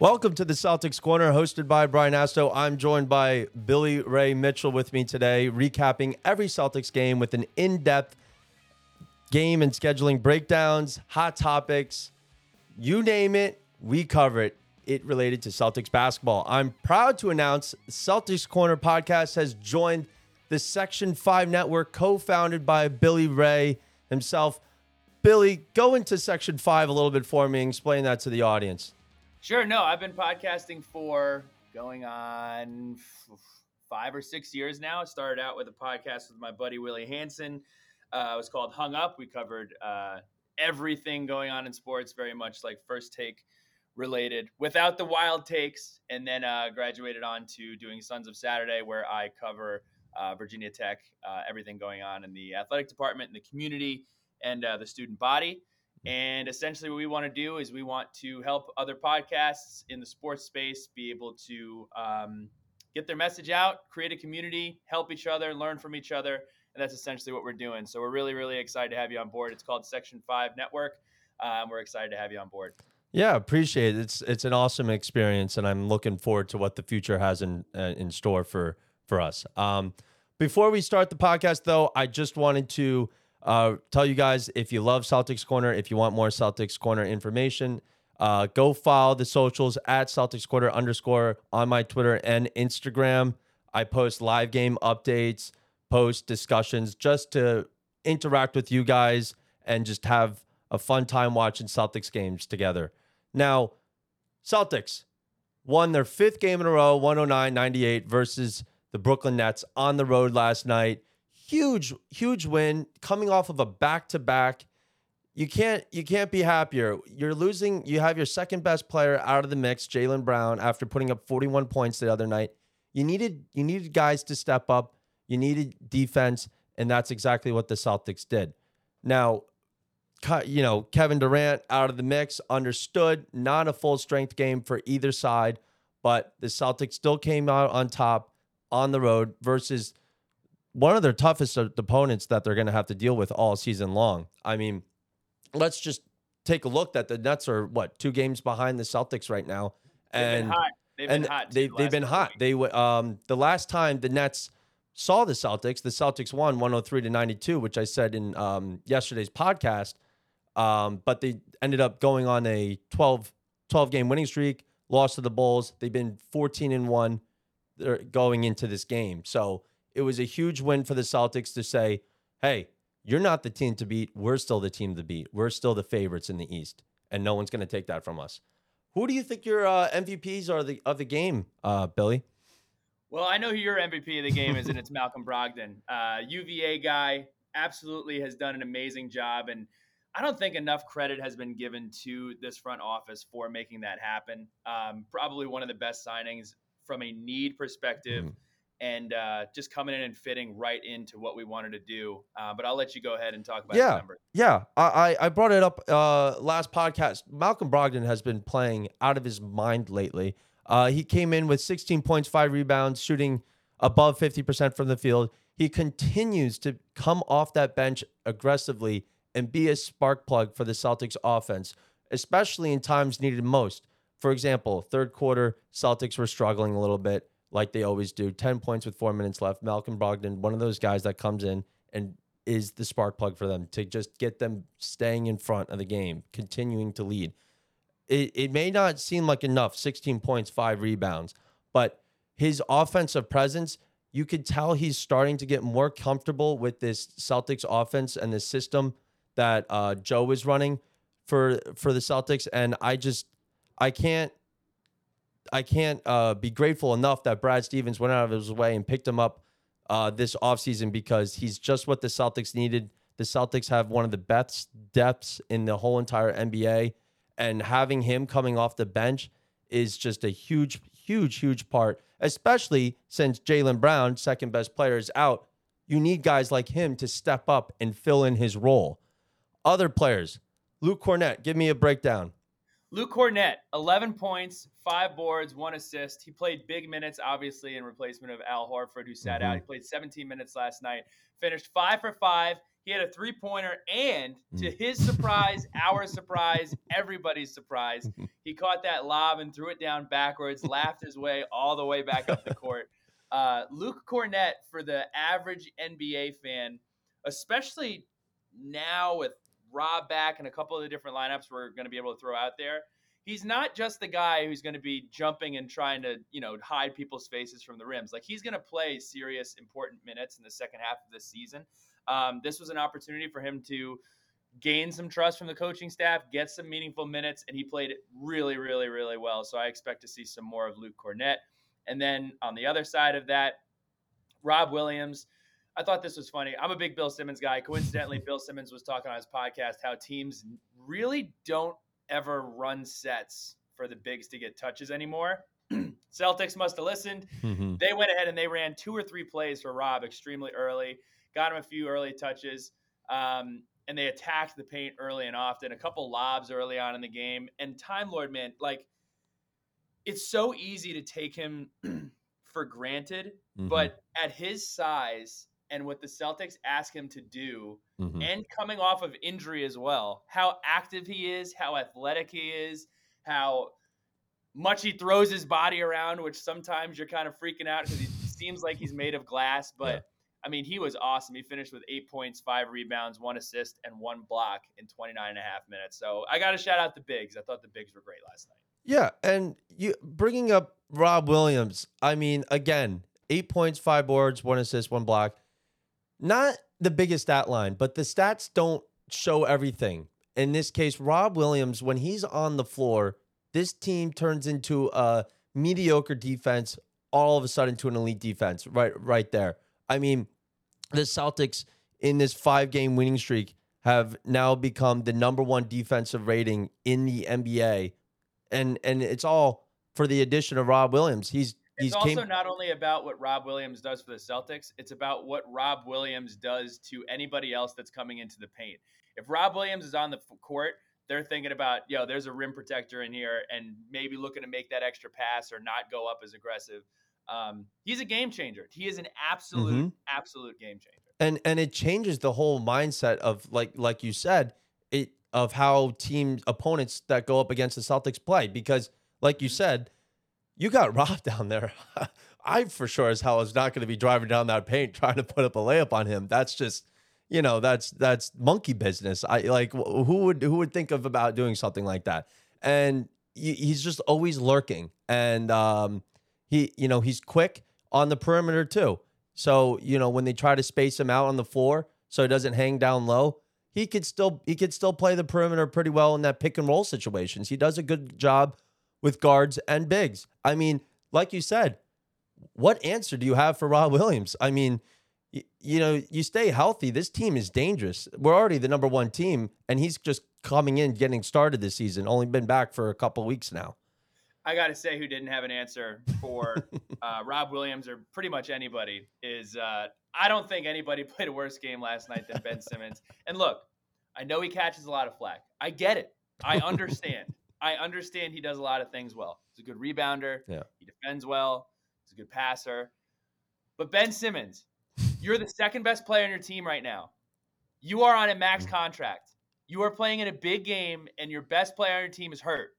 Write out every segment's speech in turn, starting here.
Welcome to the Celtics Corner, hosted by Brian Asto. I'm joined by Billy Ray Mitchell with me today, recapping every Celtics game with an in depth game and scheduling breakdowns, hot topics, you name it, we cover it. It related to Celtics basketball. I'm proud to announce Celtics Corner podcast has joined the Section 5 network, co founded by Billy Ray himself. Billy, go into Section 5 a little bit for me and explain that to the audience. Sure. No, I've been podcasting for going on five or six years now. I started out with a podcast with my buddy Willie Hanson. Uh, it was called Hung Up. We covered uh, everything going on in sports, very much like first take related, without the wild takes. And then uh, graduated on to doing Sons of Saturday, where I cover uh, Virginia Tech, uh, everything going on in the athletic department, in the community, and uh, the student body. And essentially, what we want to do is we want to help other podcasts in the sports space be able to um, get their message out, create a community, help each other, learn from each other. And that's essentially what we're doing. So we're really, really excited to have you on board. It's called Section 5 Network. Um, we're excited to have you on board. Yeah, appreciate it. It's it's an awesome experience, and I'm looking forward to what the future has in uh, in store for for us. Um, before we start the podcast, though, I just wanted to uh, tell you guys if you love Celtics Corner, if you want more Celtics Corner information, uh, go follow the socials at Celtics Corner underscore on my Twitter and Instagram. I post live game updates, post discussions just to interact with you guys and just have a fun time watching Celtics games together. Now, Celtics won their fifth game in a row, 109 98 versus the Brooklyn Nets on the road last night. Huge, huge win coming off of a back to back. You can't you can't be happier. You're losing. You have your second best player out of the mix, Jaylen Brown, after putting up 41 points the other night. You needed you needed guys to step up. You needed defense, and that's exactly what the Celtics did. Now, you know, Kevin Durant out of the mix, understood, not a full strength game for either side, but the Celtics still came out on top on the road versus one of their toughest opponents that they're going to have to deal with all season long. I mean, let's just take a look that the Nets are what two games behind the Celtics right now, and they've been and hot. They, they've been hot. They um the last time the Nets saw the Celtics, the Celtics won 103 to 92, which I said in um, yesterday's podcast. Um, but they ended up going on a 12, 12 game winning streak, lost to the Bulls. They've been 14 and 1 going into this game. So it was a huge win for the Celtics to say, hey, you're not the team to beat. We're still the team to beat. We're still the favorites in the East, and no one's going to take that from us. Who do you think your uh, MVPs are the, of the game, uh, Billy? Well, I know who your MVP of the game is, and it's Malcolm Brogdon. Uh, UVA guy, absolutely has done an amazing job. And I don't think enough credit has been given to this front office for making that happen. Um, probably one of the best signings from a need perspective. Mm. And uh, just coming in and fitting right into what we wanted to do. Uh, but I'll let you go ahead and talk about yeah, numbers. Yeah, I, I brought it up uh, last podcast. Malcolm Brogdon has been playing out of his mind lately. Uh, he came in with 16 points, five rebounds, shooting above 50% from the field. He continues to come off that bench aggressively and be a spark plug for the Celtics offense, especially in times needed most. For example, third quarter, Celtics were struggling a little bit, like they always do. 10 points with four minutes left. Malcolm Brogdon, one of those guys that comes in and is the spark plug for them to just get them staying in front of the game, continuing to lead. It, it may not seem like enough 16 points, five rebounds, but his offensive presence, you could tell he's starting to get more comfortable with this Celtics offense and the system that uh, Joe is running for for the Celtics, and I just I can't I can't uh, be grateful enough that Brad Stevens went out of his way and picked him up uh, this offseason because he's just what the Celtics needed. The Celtics have one of the best depths in the whole entire NBA, and having him coming off the bench is just a huge, huge, huge part. Especially since Jaylen Brown, second best player, is out. You need guys like him to step up and fill in his role. Other players, Luke Kornet, give me a breakdown. Luke Kornet, 11 points, five boards, one assist. He played big minutes, obviously, in replacement of Al Horford, who sat mm-hmm. out. He played 17 minutes last night, finished five for five. He had a three pointer, and to his surprise, our surprise, everybody's surprise, he caught that lob and threw it down backwards, laughed his way all the way back up the court. Uh, Luke Kornet, for the average NBA fan, especially now with Rob back and a couple of the different lineups we're going to be able to throw out there, he's not just the guy who's going to be jumping and trying to, you know, hide people's faces from the rims. Like he's going to play serious, important minutes in the second half of this season. Um, this was an opportunity for him to gain some trust from the coaching staff, get some meaningful minutes, and he played really, really, really well. So I expect to see some more of Luke Kornet. And then on the other side of that, Rob Williams. I thought this was funny. I'm a big Bill Simmons guy. Coincidentally, Bill Simmons was talking on his podcast how teams really don't ever run sets for the bigs to get touches anymore. Celtics must have listened. Mhm. They went ahead and they ran two or three plays for Rob extremely early, got him a few early touches, um, and they attacked the paint early and often. A couple lobs early on in the game, and Time Lord, man, like it's so easy to take him for granted, Mhm. but at his size and what the Celtics ask him to do, Mhm. and coming off of injury as well, how active he is, how athletic he is, how much he throws his body around, which sometimes you're kind of freaking out because he seems like he's made of glass. But Yeah. I mean, he was awesome. He finished with eight points, five rebounds, one assist, and one block in 29 and a half minutes. So I got to shout out the bigs. I thought the bigs were great last night. Yeah, and you bringing up Rob Williams. I mean, again, eight points, five boards, one assist, one block. Not the biggest stat line, but the stats don't show everything. In this case, Rob Williams, when he's on the floor, this team turns into a mediocre defense all of a sudden to an elite defense. Right, right there. I mean, the Celtics in this five-game winning streak have now become the number one defensive rating in the NBA and and it's all for the addition of Rob Williams. He's It's also came not only about what Rob Williams does for the Celtics, it's about what Rob Williams does to anybody else that's coming into the paint. If Rob Williams is on the court, they're thinking about, yo, there's a rim protector in here and maybe looking to make that extra pass or not go up as aggressive. Um, he's a game changer. He is an absolute, Mhm. absolute game changer. and and it changes the whole mindset of like like you said it of how team opponents that go up against the Celtics play because like you Mhm. said you got Rob down there. I for sure as hell was not going to be driving down that paint trying to put up a layup on him. That's just you know that's that's monkey business. I like who would who would think of about doing something like that? And he's just always lurking. And um he you know he's quick on the perimeter too. So, you know, when they try to space him out on the floor so he doesn't hang down low, he could still he could still play the perimeter pretty well in that pick and roll situations. He does a good job with guards and bigs. I mean, like you said, what answer do you have for Rob Williams? I mean, you know, you stay healthy. This team is dangerous. We're already the number one team, and he's just coming in, getting started this season. Only been back for a couple weeks now. I got to say, who didn't have an answer for uh, Rob Williams or pretty much anybody is uh, I don't think anybody played a worse game last night than Ben Simmons. And look, I know he catches a lot of flack. I get it. I understand. I understand he does a lot of things well. He's a good rebounder. Yeah. He defends well. He's a good passer. But Ben Simmons, you're the second best player on your team right now. You are on a max Mm. contract. You are playing in a big game, and your best player on your team is hurt.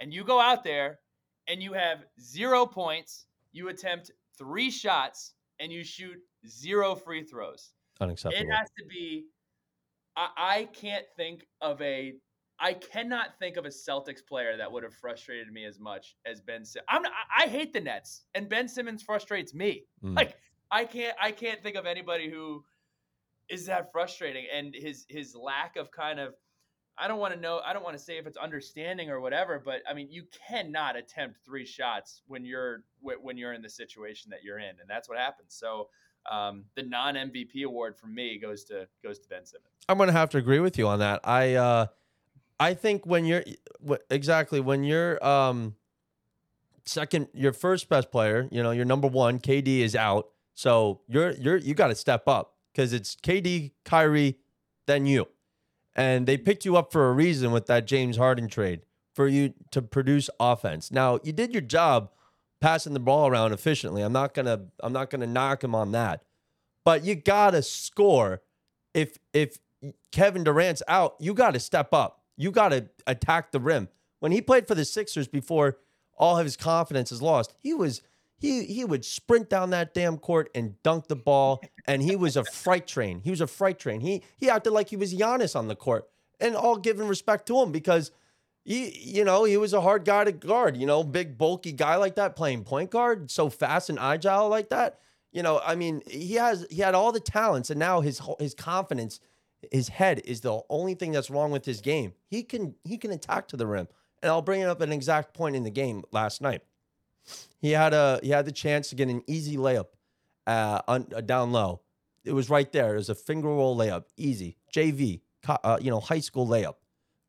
And you go out there and you have zero points, you attempt three shots, and you shoot zero free throws. Unacceptable. It has to be. I, I can't think of a. I cannot think of a Celtics player that would have frustrated me as much as Ben. Sim- I'm. not- I hate the Nets, and Ben Simmons frustrates me. Mm. Like I can't. I can't think of anybody who is that frustrating, and his his lack of kind of. I don't want to know. I don't want to say if it's understanding or whatever, but I mean, you cannot attempt three shots when you're when you're in the situation that you're in, and that's what happens. So um, the non MVP award for me goes to goes to Ben Simmons. I'm gonna have to agree with you on that. I uh, I think when you're exactly when you're um, second, your first best player, you know, your number one, KD is out, so you're you're you got to step up because it's KD, Kyrie, then you, and they picked you up for a reason with that James Harden trade for you to produce offense. Now you did your job passing the ball around efficiently. I'm not gonna I'm not gonna knock him on that, but you gotta score if if Kevin Durant's out, you got to step up. You got to attack the rim. When he played for the Sixers before all of his confidence is lost, he was he he would sprint down that damn court and dunk the ball, and he was a fright train. He was a fright train. He he acted like he was Giannis on the court, and all given respect to him because he you know he was a hard guy to guard. You know, big bulky guy like that playing point guard, so fast and agile like that. You know, I mean, he has he had all the talents, and now his his confidence, his head is the only thing that's wrong with his game. He can he can attack to the rim, and I'll bring it up at an exact point in the game last night. He had a he had the chance to get an easy layup uh, on, uh, down low. It was right there. It was a finger roll layup, easy JV, uh, you know, high school layup,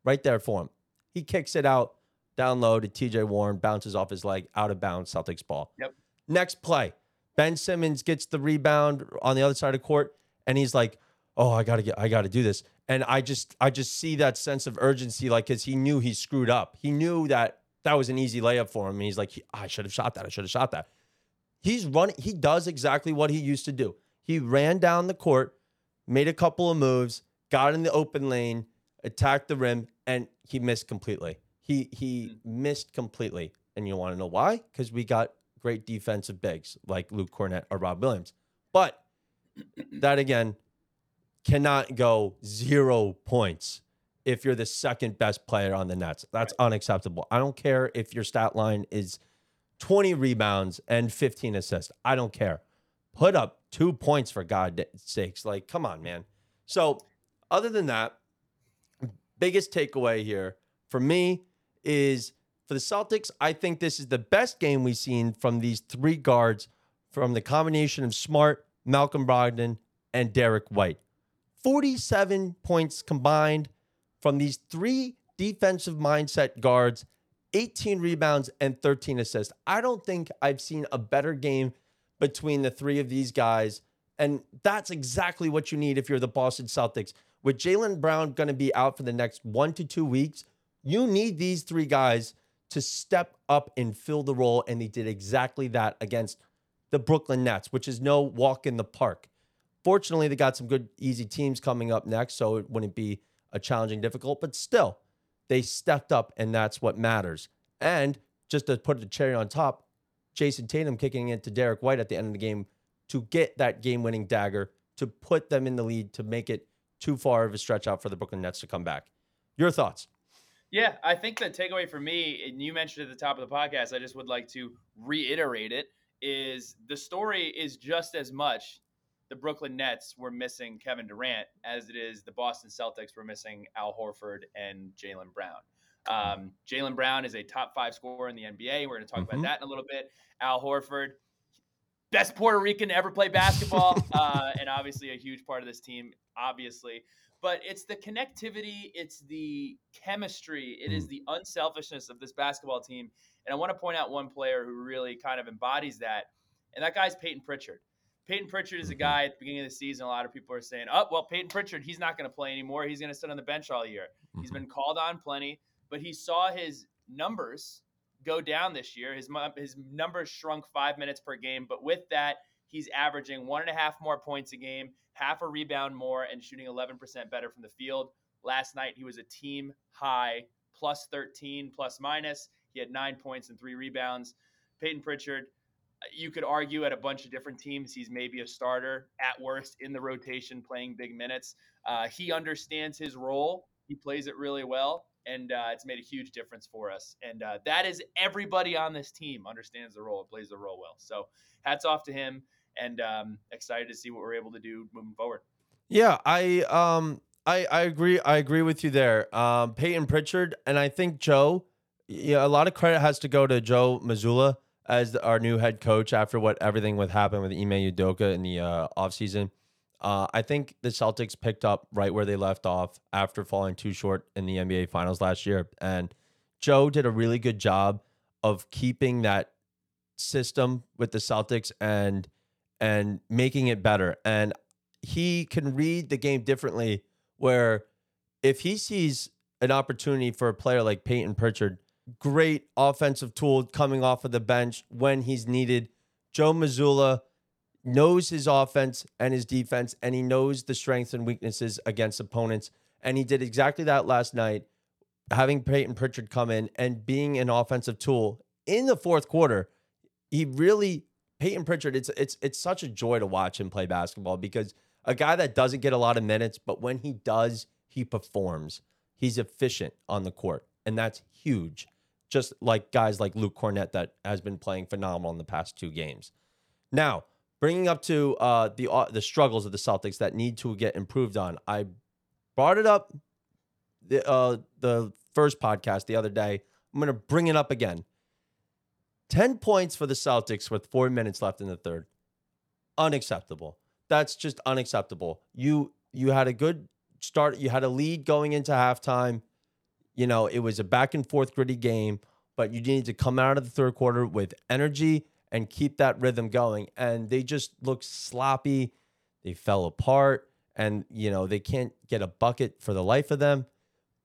right there for him. He kicks it out down low to TJ Warren, bounces off his leg, out of bounds, Celtics ball. Yep. Next play, Ben Simmons gets the rebound on the other side of court, and he's like, "Oh, I gotta get, I gotta do this." And I just, I just see that sense of urgency, like, cause he knew he screwed up. He knew that that was an easy layup for him. And he's like, I should have shot that. I should have shot that. He's running. He does exactly what he used to do. He ran down the court, made a couple of moves, got in the open lane, attacked the rim, and he missed completely. He he mm-hmm. missed completely. And you want to know why? Because we got great defensive bigs like Luke Kornet or Rob Williams. But that again cannot go zero points if you're the second best player on the Nets. That's unacceptable. I don't care if your stat line is 20 rebounds and 15 assists. I don't care. Put up two points for God's sakes. Like, come on, man. So, other than that, biggest takeaway here for me is for the Celtics, I think this is the best game we've seen from these three guards from the combination of Smart, Malcolm Brogdon, and Derrick White. 47 points combined from these three defensive mindset guards, 18 rebounds and 13 assists. I don't think I've seen a better game between the three of these guys. And that's exactly what you need if you're the Boston Celtics. With Jaylen Brown going to be out for the next one to two weeks, you need these three guys to step up and fill the role. And they did exactly that against the Brooklyn Nets, which is no walk in the park. Fortunately, they got some good, easy teams coming up next. So it wouldn't be a challenging, difficult, but still, they stepped up, and that's what matters. And just to put the cherry on top, Jayson Tatum kicking into Derrick White at the end of the game to get that game winning dagger to put them in the lead to make it too far of a stretch out for the Brooklyn Nets to come back. Your thoughts? Yeah, I think the takeaway for me, and you mentioned at the top of the podcast, I just would like to reiterate it, is the story is just as much the Brooklyn Nets were missing Kevin Durant as it is the Boston Celtics were missing Al Horford and Jaylen Brown. Um, Jaylen Brown is a top five scorer in the NBA. We're going to talk mm-hmm. about that in a little bit. Al Horford, best Puerto Rican to ever play basketball, uh, and obviously a huge part of this team, obviously. But it's the connectivity, it's the chemistry, it is mm. the unselfishness of this basketball team. And I want to point out one player who really kind of embodies that, and that guy's Payton Pritchard. Payton Pritchard is a mm-hmm. guy at the beginning of the season. A lot of people are saying, "Oh, well, Payton Pritchard, he's not going to play anymore. He's going to sit on the bench all year." Mm-hmm. He's been called on plenty, but he saw his numbers go down this year. His his numbers shrunk five minutes per game, but with that, he's averaging one and a half more points a game, half a rebound more, and shooting 11% better from the field. Last night, he was a team high plus 13 plus minus. He had nine points and three rebounds. Payton Pritchard you could argue at a bunch of different teams he's maybe a starter at worst in the rotation playing big minutes. Uh, he understands his role. He plays it really well and uh, it's made a huge difference for us. And uh, that is everybody on this team understands the role and plays the role well. So hats off to him and um, excited to see what we're able to do moving forward. Yeah i um i i agree i agree with you there. Um payton pritchard and i think joe yeah a lot of credit has to go to joe mazzulla as our new head coach after what everything with happened with Ime Udoka in the uh, offseason. Uh, I think the Celtics picked up right where they left off after falling too short in the NBA Finals last year. And Joe did a really good job of keeping that system with the Celtics and and making it better. And he can read the game differently where if he sees an opportunity for a player like Payton Pritchard great offensive tool coming off of the bench when he's needed. Joe Mazzulla, knows his offense and his defense, and he knows the strengths and weaknesses against opponents. And he did exactly that last night, having Payton Pritchard come in and being an offensive tool in the fourth quarter. He really Payton Pritchard. It's it's it's such a joy to watch him play basketball because a guy that doesn't get a lot of minutes, but when he does, he performs. He's efficient on the court, and that's huge. Just like guys like Luke Kornet that has been playing phenomenal in the past two games. Now, bringing up to uh, the uh, the struggles of the Celtics that need to get improved on. I brought it up the uh, the first podcast the other day. I'm going to bring it up again. 10 points for the Celtics with 4 minutes left in the third. Unacceptable. That's just unacceptable. You you had a good start, you had a lead going into halftime. You know, it was a back and forth gritty game, but you needed to come out of the third quarter with energy and keep that rhythm going. And they just looked sloppy. They fell apart and you know, they can't get a bucket for the life of them.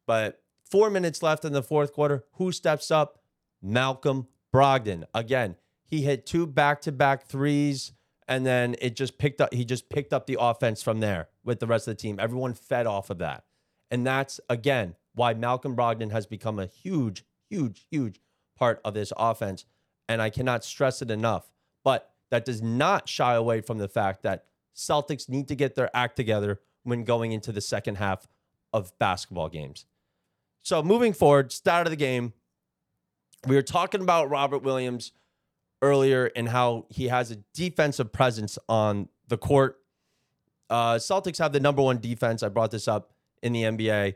But 4 minutes left in the fourth quarter, who steps up? Malcolm Brogdon. Again, he hit two back-to-back threes and then it just picked up he just picked up the offense from there with the rest of the team. Everyone fed off of that. And that's again why Malcolm Brogdon has become a huge huge huge part of this offense and I cannot stress it enough. But that does not shy away from the fact that Celtics need to get their act together when going into the second half of basketball games. So moving forward, start of the game, we were talking about Robert Williams earlier and how he has a defensive presence on the court. Uh, Celtics have the number one defense. I brought this up in the NBA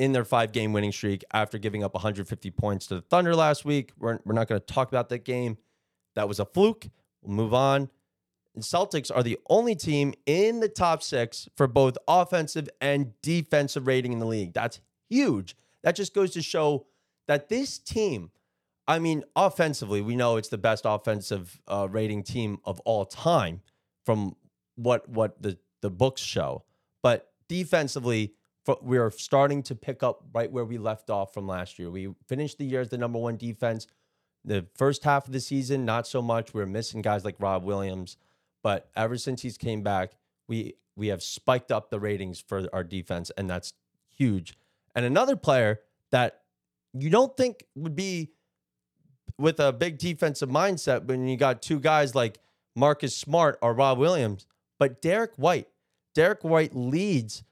in their five game winning streak after giving up 150 points to the Thunder last week. We're, we're not going to talk about that game. That was a fluke. We'll move on. And Celtics are the only team in the top six for both offensive and defensive rating in the league. That's huge. That just goes to show that this team I mean, offensively, we know it's the best offensive uh, rating team of all time from what what the the books show. But defensively, we are starting to pick up right where we left off from last year. We finished the year as the number one defense. The first half of the season, not so much. We are missing guys like Rob Williams, but ever since he's came back, we we have spiked up the ratings for our defense, and that's huge. And another player that you don't think would be with a big defensive mindset when you got two guys like Marcus Smart or Rob Williams, but Derrick White. Derrick White leads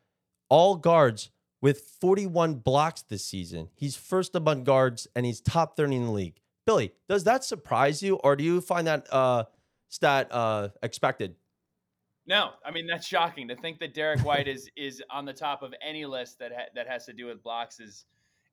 all guards with 41 blocks this season. He's first among guards and he's top 30 in the league. Billy, does that surprise you or do you find that uh, stat uh, expected? No, I mean that's shocking to think that Derrick White is is on the top of any list that ha- that has to do with blocks is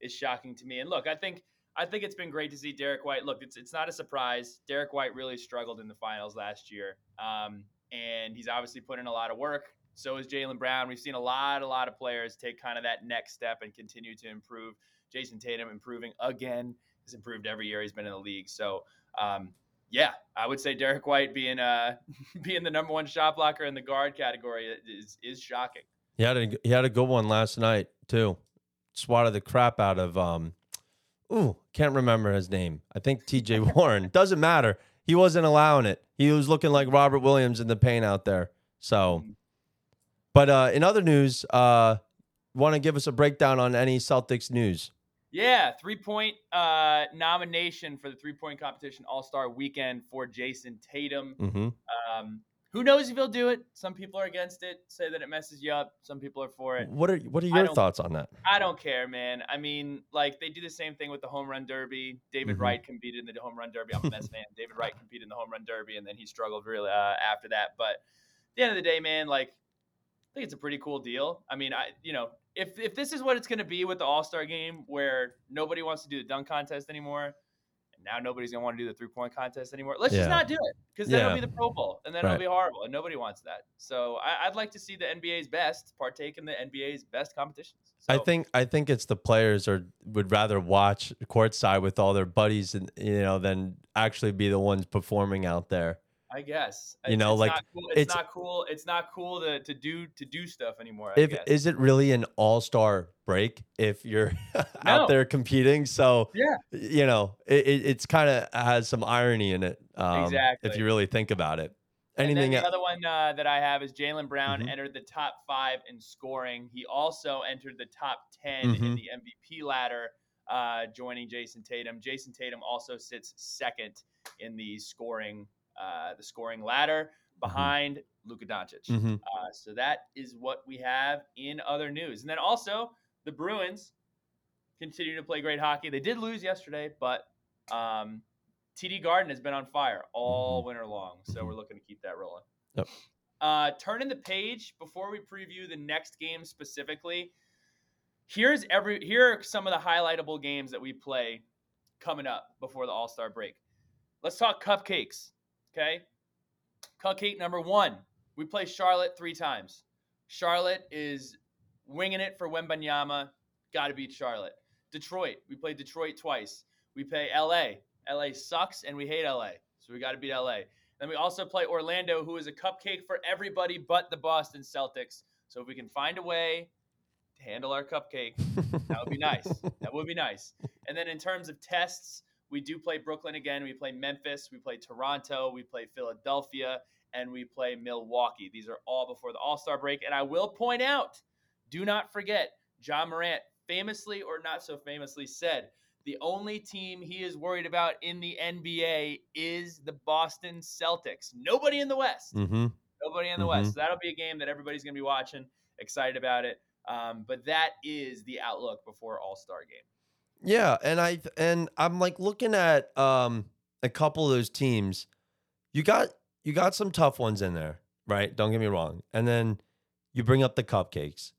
is shocking to me. And look, I think I think it's been great to see Derrick White. Look, it's it's not a surprise. Derrick White really struggled in the finals last year, um, and he's obviously put in a lot of work. So is Jaylen Brown. We've seen a lot, a lot of players take kind of that next step and continue to improve. Jayson Tatum improving again. Has improved every year he's been in the league. So, um, yeah, I would say Derrick White being uh being the number one shot blocker in the guard category is is shocking. He had a he had a good one last night too. Swatted the crap out of um Ooh, can't remember his name. I think TJ Warren. Doesn't matter. He wasn't allowing it. He was looking like Robert Williams in the paint out there. So, mm-hmm. But uh, in other news, uh, want to give us a breakdown on any Celtics news? Yeah, three point uh, nomination for the three point competition All Star Weekend for Jayson Tatum. Mm-hmm. Um, who knows if he'll do it? Some people are against it, say that it messes you up. Some people are for it. What are what are your thoughts on that? I don't care, man. I mean, like they do the same thing with the home run derby. David mm-hmm. Wright competed in the home run derby. I'm a Mets fan. David Wright competed in the home run derby, and then he struggled really uh, after that. But at the end of the day, man, like I think it's a pretty cool deal. I mean, I you know, if if this is what it's going to be with the All Star game, where nobody wants to do the dunk contest anymore, and now nobody's gonna want to do the three point contest anymore. Let's yeah. just not do it because then yeah. it'll be the Pro Bowl and then right. it'll be horrible and nobody wants that. So I, would like to see the NBA's best partake in the NBA's best competitions. So, I think I think it's the players are would rather watch courtside with all their buddies and you know than actually be the ones performing out there. I guess you know, it's like not cool. it's, it's, not cool. It's not cool to, to do to do stuff anymore. I if guess. is it really an all star break if you're out there competing? So yeah, you know, it, it it's kind of has some irony in it. Um, exactly. If you really think about it. Anything? The other one uh, that I have is Jaylen Brown Mhm. entered the top five in scoring. He also entered the top 10 Mhm. in the MVP ladder, uh, joining Jayson Tatum. Jayson Tatum also sits second in the scoring uh, the scoring ladder behind Luka Doncic. Mhm. Uh, so that is what we have in other news. And then also the Bruins continue to play great hockey. They did lose yesterday, but um, TD Garden has been on fire all winter long. So Mhm. we're looking to keep that rolling. Yep. Uh, turning the page before we preview the next game specifically. Here's every here are some of the highlightable games that we play coming up before the All Star break. Let's talk cupcakes. Okay. Cupcake number one. We play Charlotte three times. Charlotte is winging it for Wembanyama. Got to beat Charlotte. Detroit. We play Detroit twice. We play LA. LA sucks and we hate LA. So we got to beat LA. Then we also play Orlando, who is a cupcake for everybody but the Boston Celtics. So if we can find a way to handle our cupcake, that would be nice. That would be nice. And then in terms of tests, we do play Brooklyn again. We play Memphis. We play Toronto. We play Philadelphia. And we play Milwaukee. These are all before the All Star break. And I will point out do not forget, Ja Morant famously or not so famously said, the only team he is worried about in the NBA is the Boston Celtics. Nobody in the West. mm-hmm. Nobody in the Mhm. West. So that'll be a game that everybody's going to be watching, excited about it. Um, but that is the outlook before All Star game. Yeah, and I and I'm like looking at um a couple of those teams. You got you got some tough ones in there, right? Don't get me wrong. And then you bring up the cupcakes.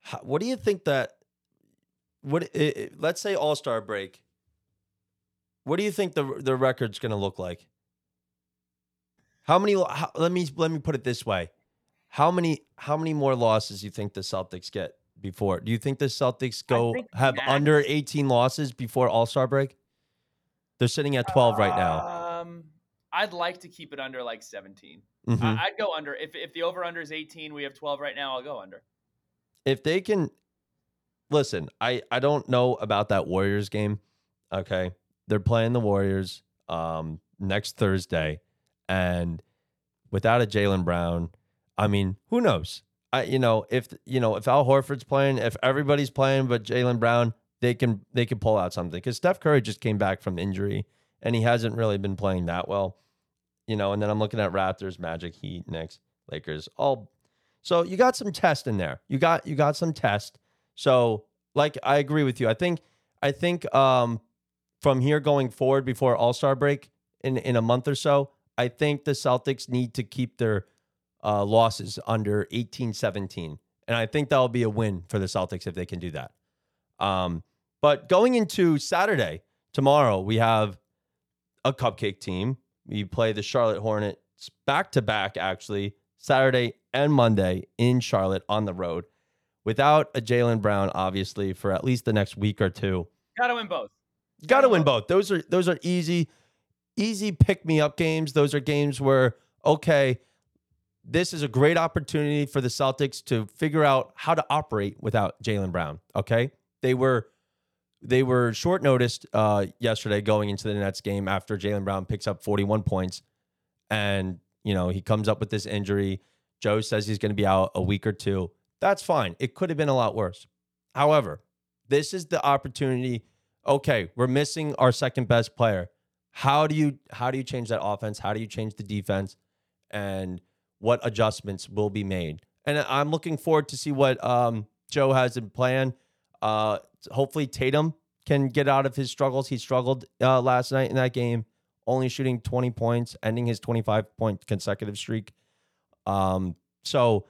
How, what do you think that what i i let's say All-Star break. What do you think the the record's going to look like? How many how, let me let me put it this way. How many how many more losses you think the Celtics get before? Do you think the Celtics go have max- under 18 losses before All-Star break? They're sitting at 12 right now. Um, I'd like to keep it under like 17. Mhm. I, I'd go under. If, if the over under is 18, we have 12 right now, I'll go under. if they can listen, I I don't know about that Warriors game. Okay, they're playing the Warriors um next Thursday, and without a Jaylen Brown, I mean, who knows? I you know if you know if Al Horford's playing, if everybody's playing, but Jaylen Brown, they can they can pull out something because Steph Curry just came back from injury and he hasn't really been playing that well, you know. And then I'm looking at Raptors, Magic, Heat, Knicks, Lakers, all so you got some test in there. You got you got some test. So like I agree with you. I think I think um from here going forward before All-Star break in in a month or so, I think the Celtics need to keep their uh losses under 18-17. And I think that'll be a win for the Celtics if they can do that. Um but going into Saturday, tomorrow, we have a cupcake team. We play the Charlotte Hornets back to back actually Saturday and Monday in Charlotte on the road without a Jaylen Brown, obviously, for at least the next week or two. Got to win both. Got to win both. Those are those are easy, easy pick me up games. Those are games where okay, this is a great opportunity for the Celtics to figure out how to operate without Jaylen Brown. Okay, they were they were short noticed uh, yesterday going into the Nets game after Jaylen Brown picks up 41 points, and you know he comes up with this injury. Joe says he's going to be out a week or two. That's fine. It could have been a lot worse. However, this is the opportunity. Okay, we're missing our second best player. How do you how do you change that offense? How do you change the defense? And what adjustments will be made? And I'm looking forward to see what um, Joe has in plan. Uh, hopefully Tatum can get out of his struggles. He struggled uh, last night in that game, only shooting 20 points, ending his 25 point consecutive streak. Um, so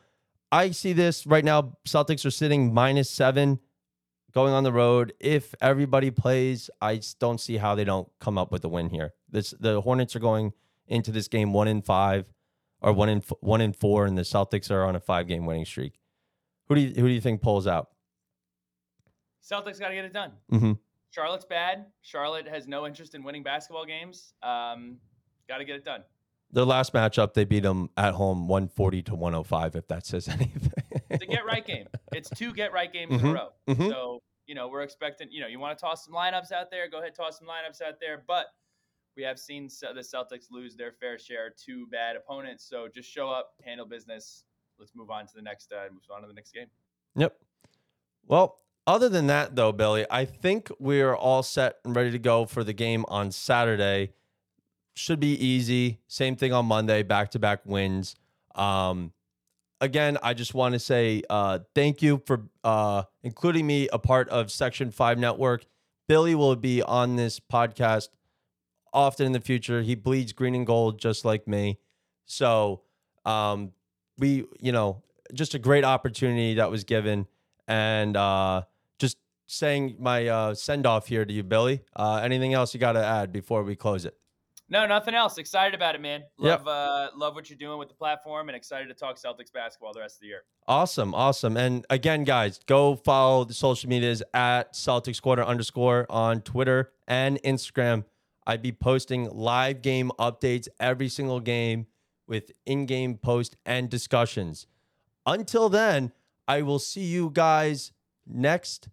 I see this right now. Celtics are sitting minus seven going on the road. If everybody plays, I don't see how they don't come up with a win here. This the Hornets are going into this game one in five or one in one in four, and the Celtics are on a five game winning streak. Who do you who do you think pulls out? Celtics got to get it done. Mm-hmm. Charlotte's bad. Charlotte has no interest in winning basketball games. Um, got to get it done. Their last matchup, they beat them at home, one forty to one hundred five. If that says anything, It's a get right game. It's two get right games in Mhm, a row. mhm. So, you know, we're expecting, you know, you want to toss some lineups out there, go ahead, toss some lineups out there. But we have seen the Celtics lose their fair share to bad opponents. So just show up, handle business. Let's move on to the next. Uh, move on to the next game. Yep. Well, other than that, though, Billy, I think we're all set and ready to go for the game on Saturday. Should be easy. Same thing on Monday, back to back wins. Um, again, I just want to say uh, thank you for uh, including me a part of Section 5 Network. Billy will be on this podcast often in the future. He bleeds green and gold just like me. So, um, we, you know, just a great opportunity that was given. And uh, just saying my uh, send off here to you, Billy. Uh, anything else you got to add before we close it? No, nothing else. Excited about it, man. Love, yep. uh, love what you're doing with the platform, and excited to talk Celtics basketball the rest of the year. Awesome, awesome. And again, guys, go follow the social medias at Celtics Corner underscore on Twitter and Instagram. I'd be posting live game updates every single game with in-game post and discussions. Until then, I will see you guys next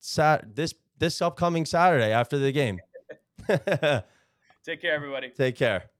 sat this this upcoming Saturday after the game. Take care, everybody. Take care.